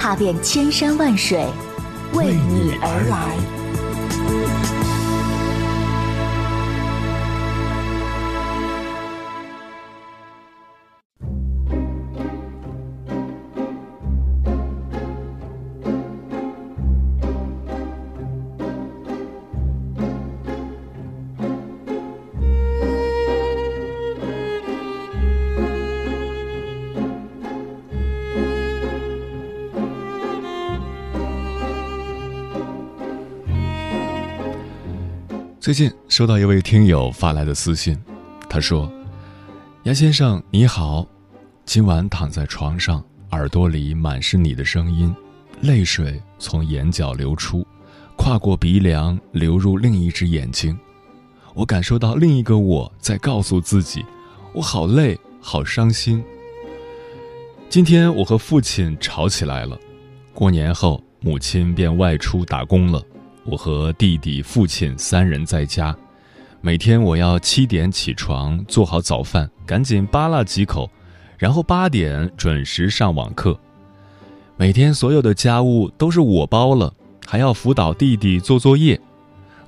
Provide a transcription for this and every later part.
踏遍千山万水，为你而来。最近收到一位听友发来的私信，他说：“杨先生你好，今晚躺在床上，耳朵里满是你的声音，泪水从眼角流出，跨过鼻梁流入另一只眼睛，我感受到另一个我在告诉自己，我好累，好伤心。今天我和父亲吵起来了，过年后母亲便外出打工了。”我和弟弟、父亲三人在家，每天我要七点起床，做好早饭，赶紧扒拉几口，然后八点准时上网课。每天所有的家务都是我包了，还要辅导弟弟做作业。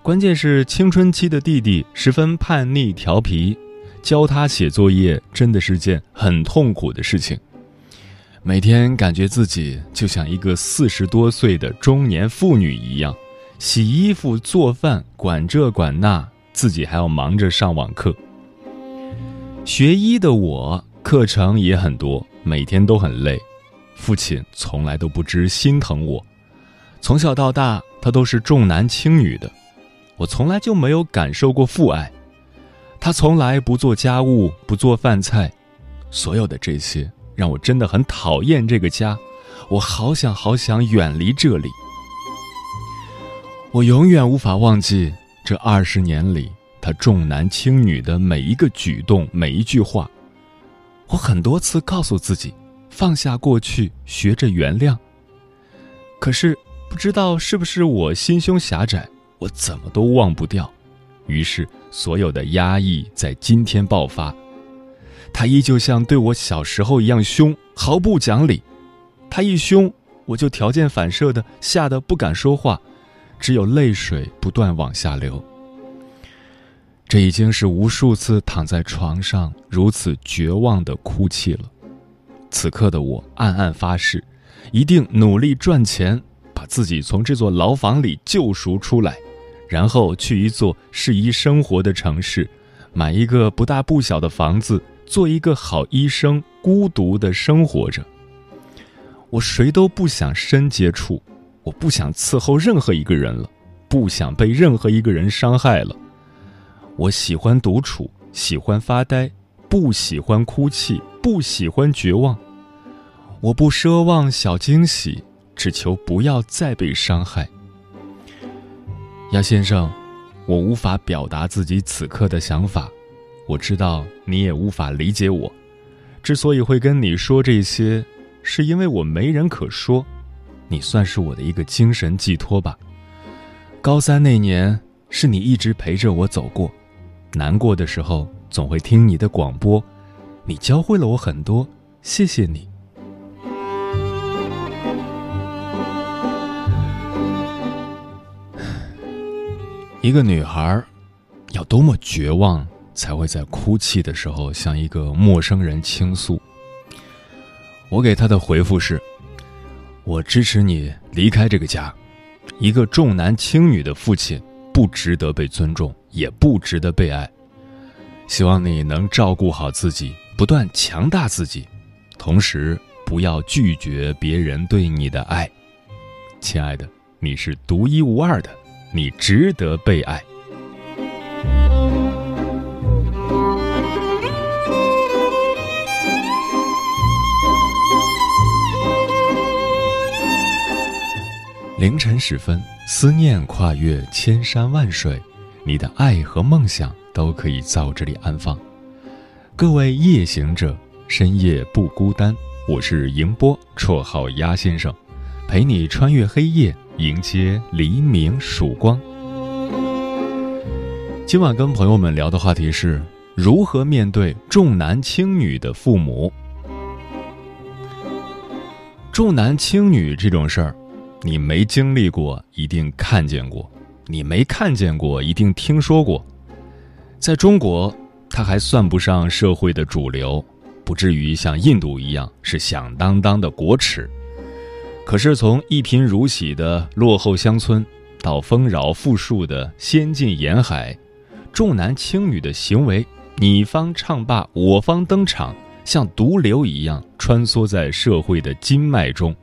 关键是青春期的弟弟十分叛逆调皮，教他写作业真的是件很痛苦的事情。每天感觉自己就像一个四十多岁的中年妇女一样。洗衣服、做饭，管这管那，自己还要忙着上网课。学医的我，课程也很多，每天都很累。父亲从来都不知心疼我，从小到大他都是重男轻女的，我从来就没有感受过父爱。他从来不做家务，不做饭菜，所有的这些让我真的很讨厌这个家，我好想好想远离这里。我永远无法忘记这二十年里他重男轻女的每一个举动、每一句话。我很多次告诉自己放下过去，学着原谅。可是不知道是不是我心胸狭窄，我怎么都忘不掉。于是所有的压抑在今天爆发。他依旧像对我小时候一样凶，毫不讲理。他一凶，我就条件反射的吓得不敢说话。只有泪水不断往下流。这已经是无数次躺在床上如此绝望的哭泣了。此刻的我暗暗发誓，一定努力赚钱，把自己从这座牢房里救赎出来，然后去一座适宜生活的城市，买一个不大不小的房子，做一个好医生，孤独的生活着。我谁都不想深接触。我不想伺候任何一个人了，不想被任何一个人伤害了。我喜欢独处，喜欢发呆，不喜欢哭泣，不喜欢绝望。我不奢望小惊喜，只求不要再被伤害。杨先生，我无法表达自己此刻的想法，我知道你也无法理解我。之所以会跟你说这些，是因为我没人可说。你算是我的一个精神寄托吧。高三那年，是你一直陪着我走过，难过的时候总会听你的广播，你教会了我很多，谢谢你。一个女孩，要多么绝望，才会在哭泣的时候向一个陌生人倾诉？我给她的回复是。我支持你离开这个家。一个重男轻女的父亲不值得被尊重，也不值得被爱。希望你能照顾好自己，不断强大自己，同时不要拒绝别人对你的爱。亲爱的，你是独一无二的，你值得被爱。凌晨时分，思念跨越千山万水，你的爱和梦想都可以在我这里安放。各位夜行者，深夜不孤单。我是迎波，绰号鸭先生，陪你穿越黑夜，迎接黎明曙光。今晚跟朋友们聊的话题是如何面对重男轻女的父母。重男轻女这种事儿，你没经历过，一定看见过；你没看见过，一定听说过。在中国，它还算不上社会的主流，不至于像印度一样是响当当的国耻。可是，从一贫如洗的落后乡村，到丰饶富庶的先进沿海，重男轻女的行为，你方唱罢我方登场。像毒瘤一样穿梭在社会的经脉中。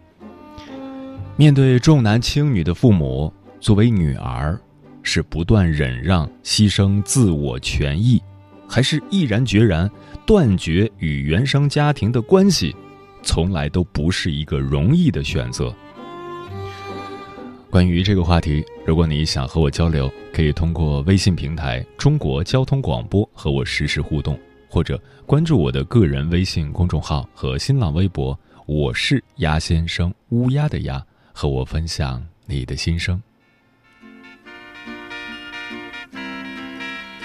面对重男轻女的父母，作为女儿，是不断忍让、牺牲自我权益，还是毅然决然断绝与原生家庭的关系，从来都不是一个容易的选择。关于这个话题，如果你想和我交流，可以通过微信平台“中国交通广播”和我实时互动。或者关注我的个人微信公众号和新浪微博，我是鸭先生，乌鸦的鸭，和我分享你的心声。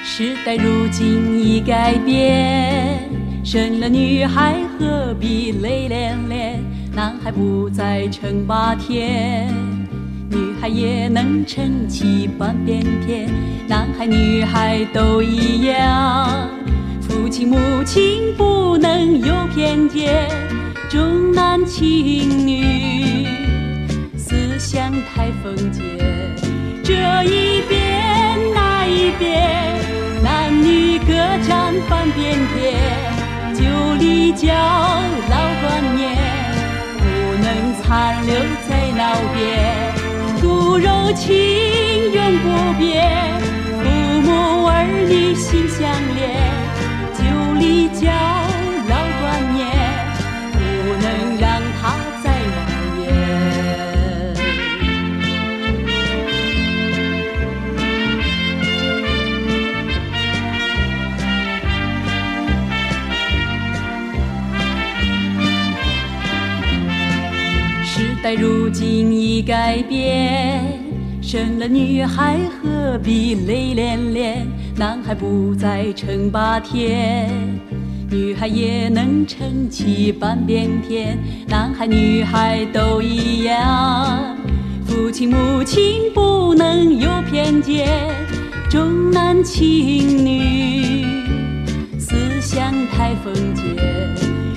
时代如今已改变，生了女孩何必泪涟涟？男孩不再称霸天，女孩也能撑起半边天。男孩女孩都一样。父亲母亲不能有偏见，重男轻女，思想太封建。这一边那一边，男女各占半边天。旧礼教老观念，不能残留在脑边。骨肉情永不变，父母儿女心相连。立教代如今已改变，生了女孩何必泪涟涟？男孩不再称霸天，女孩也能撑起半边天。男孩女孩都一样，父亲母亲不能有偏见。重男轻女，思想太封建。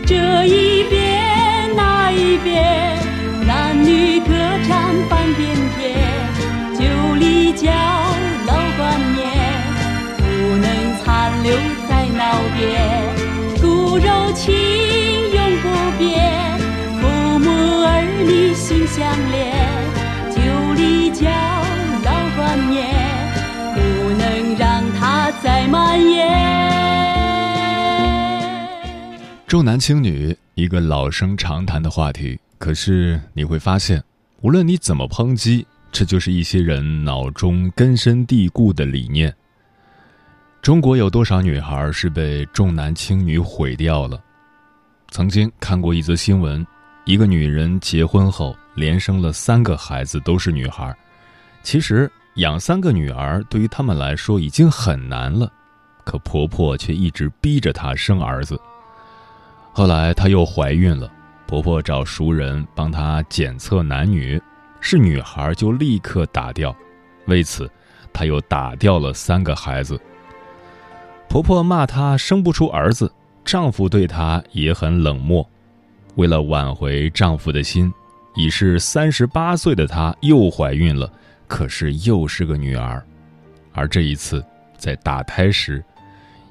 这一边那一边，告别，骨肉情永不变，父母儿女心相连，旧礼教老观念，不能让它再蔓延。重男轻女，一个老生常谈的话题。可是你会发现，无论你怎么抨击，这就是一些人脑中根深蒂固的理念。中国有多少女孩是被重男轻女毁掉了？曾经看过一则新闻，一个女人结婚后连生了三个孩子，都是女孩。其实养三个女儿对于他们来说已经很难了，可婆婆却一直逼着她生儿子。后来她又怀孕了，婆婆找熟人帮她检测男女，是女孩就立刻打掉。为此，她又打掉了三个孩子。婆婆骂她生不出儿子，丈夫对她也很冷漠。为了挽回丈夫的心，已是三十八岁的她又怀孕了，可是又是个女儿。而这一次，在打胎时，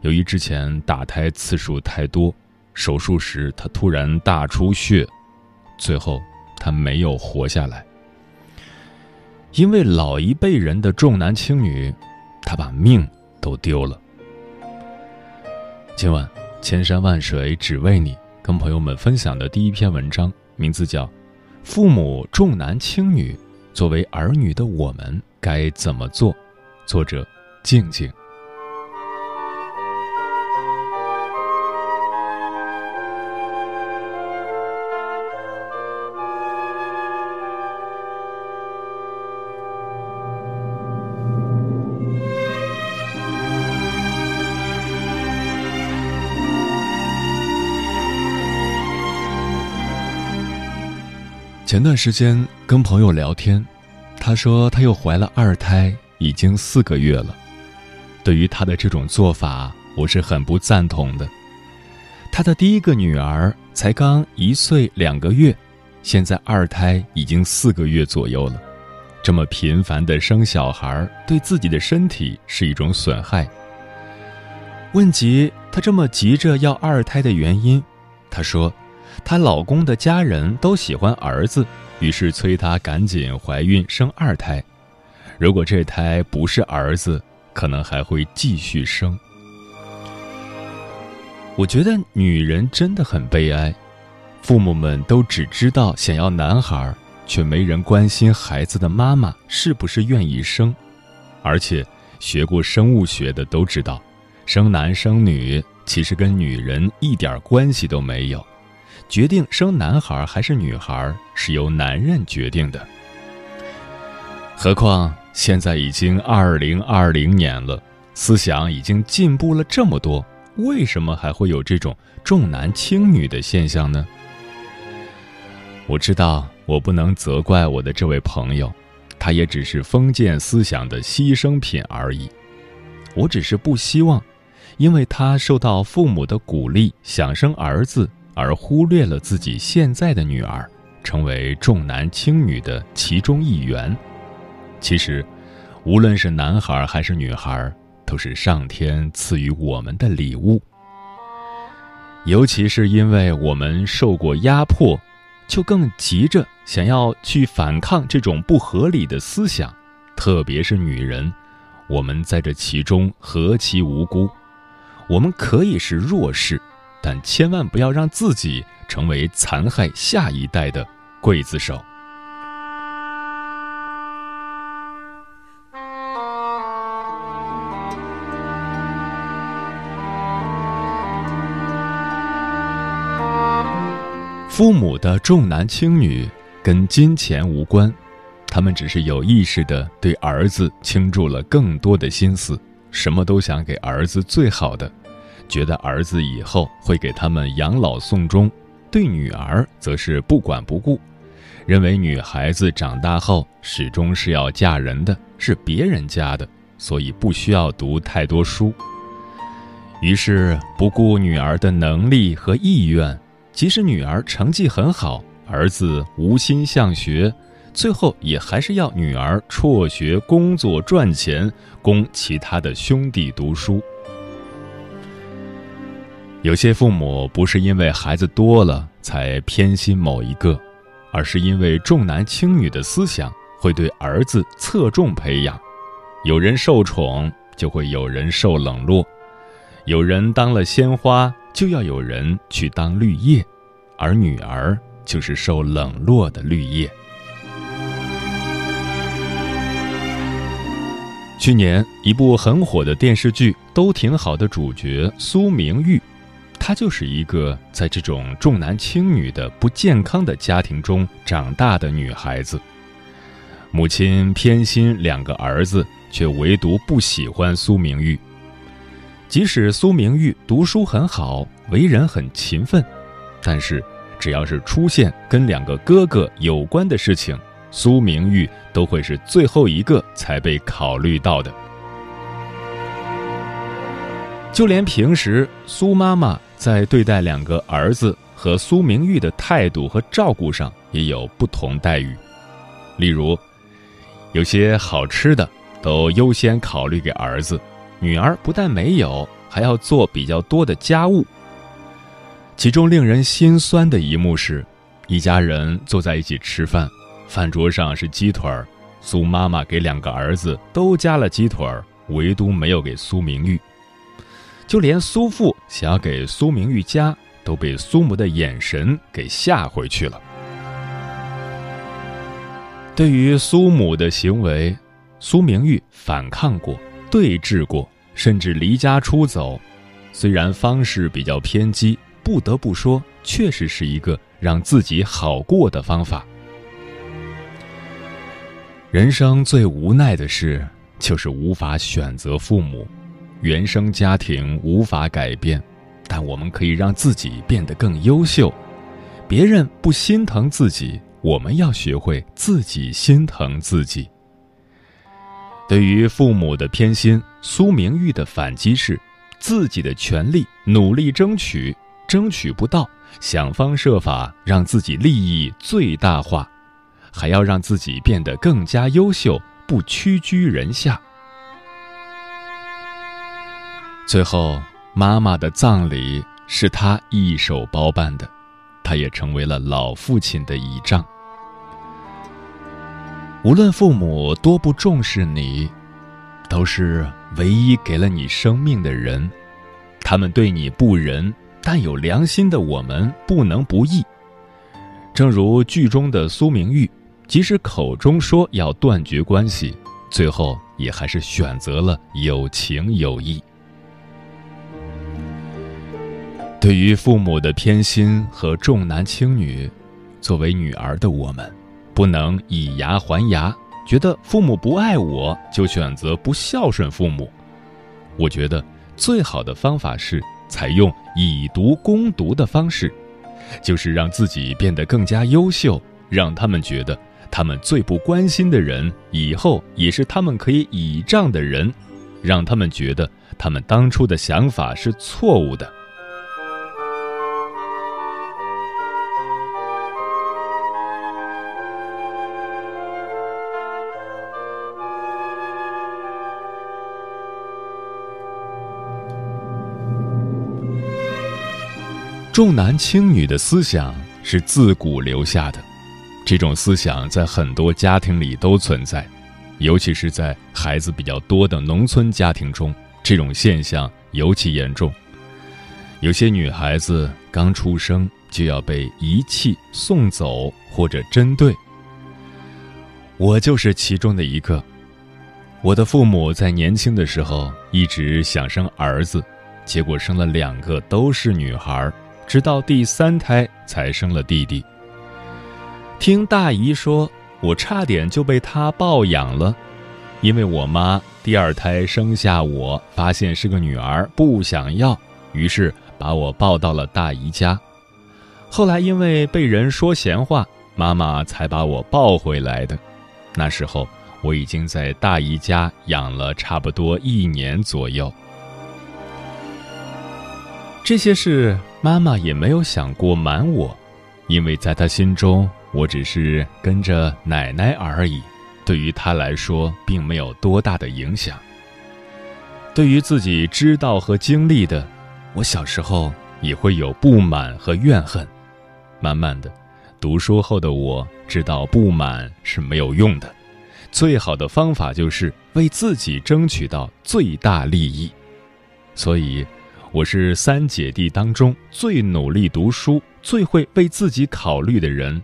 由于之前打胎次数太多，手术时她突然大出血，最后她没有活下来。因为老一辈人的重男轻女，她把命都丢了。今晚，千山万水只为你，跟朋友们分享的第一篇文章，名字叫《父母重男轻女，作为儿女的我们该怎么做？作者：静静。前段时间跟朋友聊天，他说他又怀了二胎，已经四个月了。对于他的这种做法，我是很不赞同的。他的第一个女儿才刚一岁两个月，现在二胎已经四个月左右了。这么频繁的生小孩，对自己的身体是一种损害。问及他这么急着要二胎的原因，他说。她老公的家人都喜欢儿子，于是催她赶紧怀孕生二胎。如果这胎不是儿子，可能还会继续生。我觉得女人真的很悲哀，父母们都只知道想要男孩，却没人关心孩子的妈妈是不是愿意生。而且，学过生物学的都知道，生男生女其实跟女人一点关系都没有。决定生男孩还是女孩是由男人决定的。何况现在已经二零二零年了，思想已经进步了这么多，为什么还会有这种重男轻女的现象呢？我知道我不能责怪我的这位朋友，他也只是封建思想的牺牲品而已。我只是不希望，因为他受到父母的鼓励想生儿子。而忽略了自己现在的女儿，成为重男轻女的其中一员。其实，无论是男孩还是女孩，都是上天赐予我们的礼物。尤其是因为我们受过压迫，就更急着想要去反抗这种不合理的思想。特别是女人，我们在这其中何其无辜，我们可以是弱势。但千万不要让自己成为残害下一代的刽子手。父母的重男轻女跟金钱无关，他们只是有意识的对儿子倾注了更多的心思，什么都想给儿子最好的。觉得儿子以后会给他们养老送终，对女儿则是不管不顾，认为女孩子长大后始终是要嫁人的，是别人家的，所以不需要读太多书。于是不顾女儿的能力和意愿，即使女儿成绩很好，儿子无心向学，最后也还是要女儿辍学工作赚钱，供其他的兄弟读书。有些父母不是因为孩子多了才偏心某一个，而是因为重男轻女的思想会对儿子侧重培养。有人受宠，就会有人受冷落；有人当了鲜花，就要有人去当绿叶，而女儿就是受冷落的绿叶。去年一部很火的电视剧《都挺好》的主角苏明玉。她就是一个在这种重男轻女的不健康的家庭中长大的女孩子。母亲偏心两个儿子，却唯独不喜欢苏明玉。即使苏明玉读书很好，为人很勤奋，但是只要是出现跟两个哥哥有关的事情，苏明玉都会是最后一个才被考虑到的。就连平时苏妈妈。在对待两个儿子和苏明玉的态度和照顾上也有不同待遇，例如，有些好吃的都优先考虑给儿子，女儿不但没有，还要做比较多的家务。其中令人心酸的一幕是，一家人坐在一起吃饭，饭桌上是鸡腿儿，苏妈妈给两个儿子都加了鸡腿儿，唯独没有给苏明玉。就连苏父想要给苏明玉家，都被苏母的眼神给吓回去了。对于苏母的行为，苏明玉反抗过、对峙过，甚至离家出走。虽然方式比较偏激，不得不说，确实是一个让自己好过的方法。人生最无奈的事，就是无法选择父母，原生家庭无法改变，但我们可以让自己变得更优秀。别人不心疼自己，我们要学会自己心疼自己。对于父母的偏心，苏明玉的反击是。自己的权利努力争取，争取不到，想方设法让自己利益最大化，还要让自己变得更加优秀，不屈居人下。最后，妈妈的葬礼是他一手包办的，他也成为了老父亲的倚仗。无论父母多不重视你。都是唯一给了你生命的人，他们对你不仁，但有良心的我们不能不义。正如剧中的苏明玉，即使口中说要断绝关系，最后也还是选择了有情有义。对于父母的偏心和重男轻女，作为女儿的我们，不能以牙还牙。觉得父母不爱我，就选择不孝顺父母。我觉得最好的方法是采用以毒攻毒的方式，就是让自己变得更加优秀，让他们觉得他们最不关心的人以后也是他们可以倚仗的人，让他们觉得他们当初的想法是错误的。重男轻女的思想是自古留下的，这种思想在很多家庭里都存在，尤其是在孩子比较多的农村家庭中，这种现象尤其严重。有些女孩子刚出生就要被遗弃、送走或者针对。我就是其中的一个。我的父母在年轻的时候一直想生儿子，结果生了两个都是女孩儿。直到第三胎才生了弟弟。听大姨说，我差点就被她抱养了，因为我妈第二胎生下我，发现是个女儿，不想要，于是把我抱到了大姨家。后来因为被人说闲话，妈妈才把我抱回来的。那时候我已经在大姨家养了差不多一年左右。这些事。妈妈也没有想过瞒我，因为在她心中，我只是跟着奶奶而已，对于她来说并没有多大的影响。对于自己知道和经历的，我小时候也会有不满和怨恨。慢慢的，读书后的我知道不满是没有用的，最好的方法就是为自己争取到最大利益，所以。我是三姐弟当中最努力读书、最会为自己考虑的人，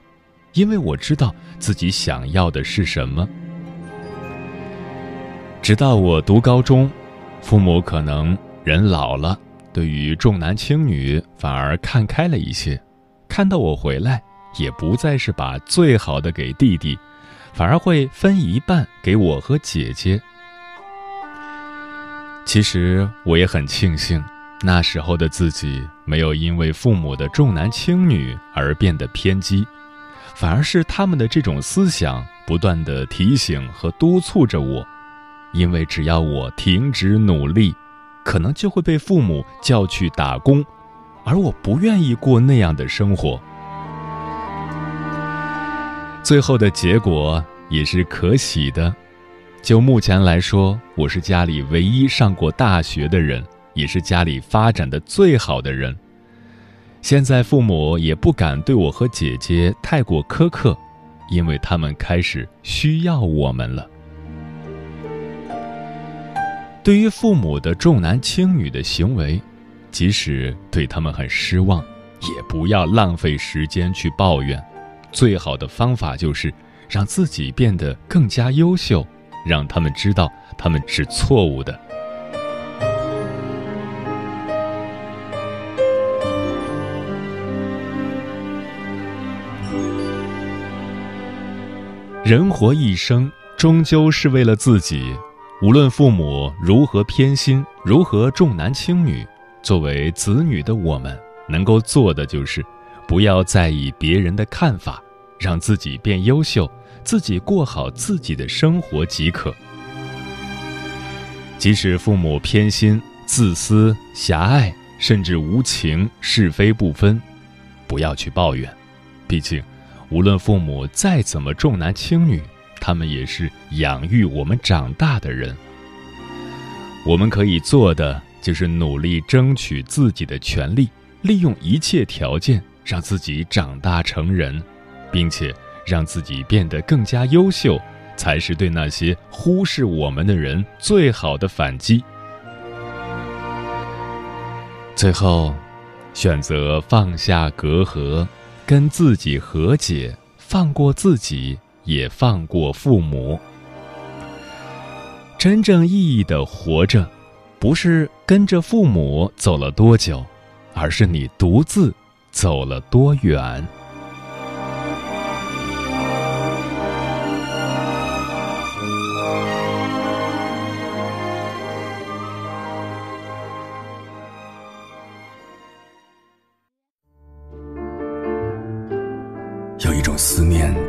因为我知道自己想要的是什么。直到我读高中，父母可能人老了，对于重男轻女反而看开了一些，看到我回来，也不再是把最好的给弟弟，反而会分一半给我和姐姐。其实我也很庆幸。那时候的自己没有因为父母的重男轻女而变得偏激，反而是他们的这种思想不断的提醒和督促着我，因为只要我停止努力，可能就会被父母叫去打工，而我不愿意过那样的生活。最后的结果也是可喜的，就目前来说，我是家里唯一上过大学的人。也是家里发展的最好的人。现在父母也不敢对我和姐姐太过苛刻，因为他们开始需要我们了。对于父母的重男轻女的行为，即使对他们很失望，也不要浪费时间去抱怨。最好的方法就是让自己变得更加优秀，让他们知道他们是错误的。人活一生，终究是为了自己。无论父母如何偏心，如何重男轻女，作为子女的我们，能够做的就是，不要在意别人的看法，让自己变优秀，自己过好自己的生活即可。即使父母偏心、自私、狭隘，甚至无情、是非不分，不要去抱怨，毕竟。无论父母再怎么重男轻女，他们也是养育我们长大的人。我们可以做的就是努力争取自己的权利，利用一切条件让自己长大成人，并且让自己变得更加优秀，才是对那些忽视我们的人最好的反击。最后，选择放下隔阂。跟自己和解，放过自己，也放过父母。真正意义的活着，不是跟着父母走了多久，而是你独自走了多远。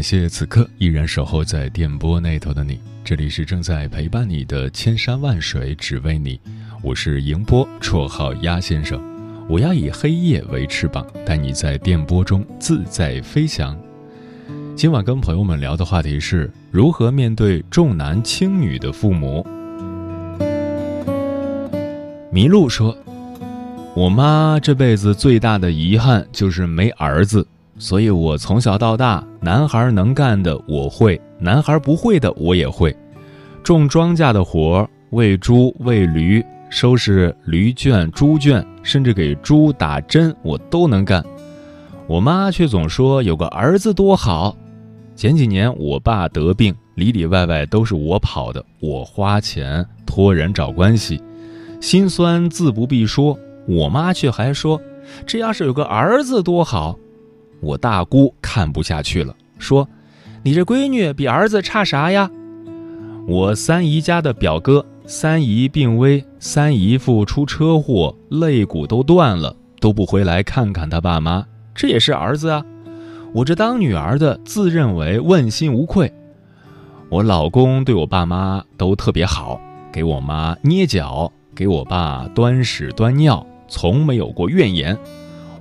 感谢此刻依然守候在电波那头的你，这里是正在陪伴你的千山万水只为你，我是迎波，绰号鸭先生，我要以黑夜为翅膀，带你在电波中自在飞翔。今晚跟朋友们聊的话题是如何面对重男轻女的父母。麋鹿说：“我妈这辈子最大的遗憾就是没儿子。”所以，我从小到大，男孩能干的我会，男孩不会的我也会。种庄稼的活喂猪、喂驴、收拾驴圈、猪圈，甚至给猪打针，我都能干。我妈却总说有个儿子多好。前几年我爸得病，里里外外都是我跑的，我花钱托人找关系，心酸自不必说。我妈却还说，这要是有个儿子多好。我大姑看不下去了，说：“你这闺女比儿子差啥呀？”我三姨家的表哥，三姨病危，三姨夫出车祸，肋骨都断了，都不回来看看他爸妈，这也是儿子啊！我这当女儿的自认为问心无愧。我老公对我爸妈都特别好，给我妈捏脚，给我爸端屎端尿，从没有过怨言。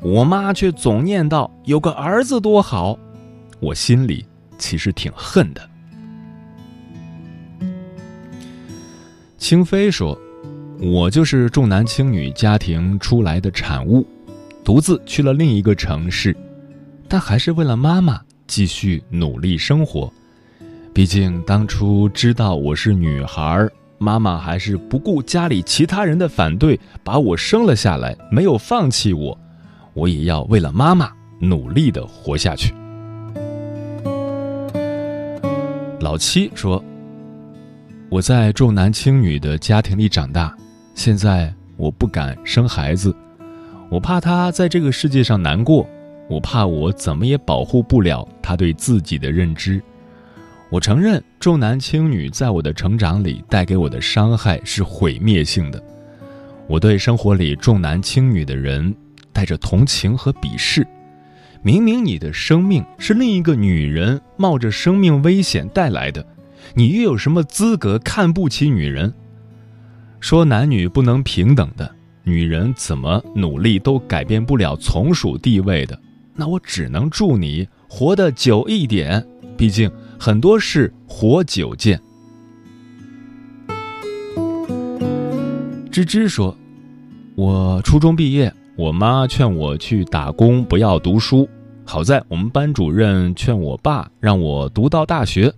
我妈却总念叨有个儿子多好，我心里其实挺恨的。清飞说：“我就是重男轻女家庭出来的产物，独自去了另一个城市，但还是为了妈妈继续努力生活。毕竟当初知道我是女孩，妈妈还是不顾家里其他人的反对，把我生了下来，没有放弃我。”我也要为了妈妈努力的活下去。老七说：“我在重男轻女的家庭里长大，现在我不敢生孩子，我怕他在这个世界上难过，我怕我怎么也保护不了他对自己的认知。我承认重男轻女在我的成长里带给我的伤害是毁灭性的，我对生活里重男轻女的人。”带着同情和鄙视，明明你的生命是另一个女人冒着生命危险带来的，你又有什么资格看不起女人？说男女不能平等的，女人怎么努力都改变不了从属地位的，那我只能祝你活得久一点，毕竟很多事活久见。芝芝说：“我初中毕业，我妈劝我去打工，不要读书。好在我们班主任劝我爸让我读到大学。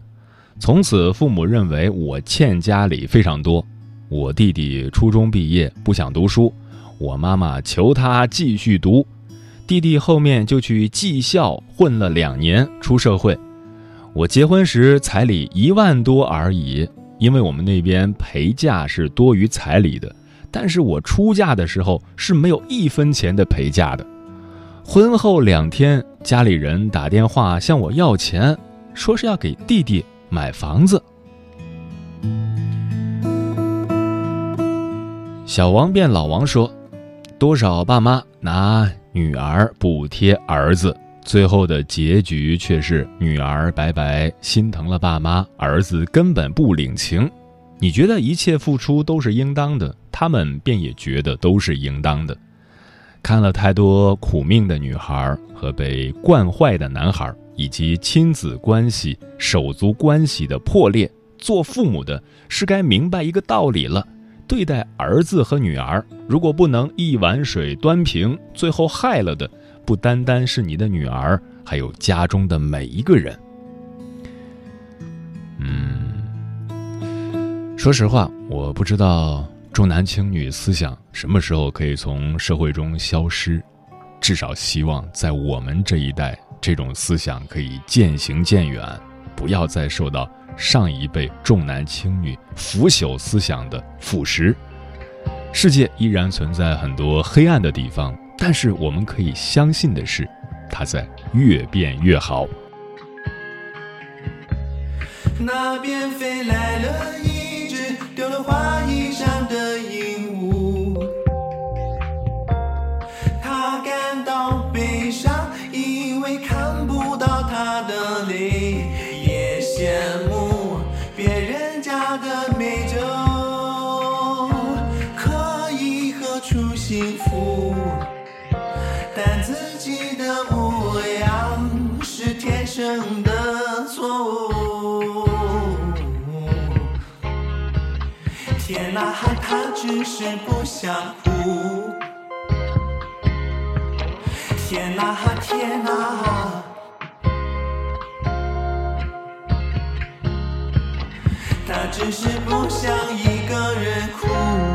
从此，父母认为我欠家里非常多。我弟弟初中毕业不想读书，我妈妈求他继续读。弟弟后面就去技校混了两年，出社会。我结婚时彩礼一万多而已，因为我们那边陪嫁是多于彩礼的。”但是我出嫁的时候是没有一分钱的陪嫁的。婚后两天，家里人打电话向我要钱，说是要给弟弟买房子。小王变老王说：“多少爸妈拿女儿补贴儿子，最后的结局却是女儿白白心疼了爸妈，儿子根本不领情。你觉得一切付出都是应当的？”他们便也觉得都是应当的。看了太多苦命的女孩和被惯坏的男孩，以及亲子关系、手足关系的破裂，做父母的是该明白一个道理了：对待儿子和女儿，如果不能一碗水端平，最后害了的不单单是你的女儿，还有家中的每一个人。嗯，说实话，我不知道。重男轻女思想什么时候可以从社会中消失？至少希望在我们这一代，这种思想可以渐行渐远，不要再受到上一辈重男轻女、腐朽思想的腐蚀。世界依然存在很多黑暗的地方，但是我们可以相信的是，它在越变越好。那边飞来了一有了怀疑衣裳。只是不想哭。天呐，天呐，他只是不想一个人哭。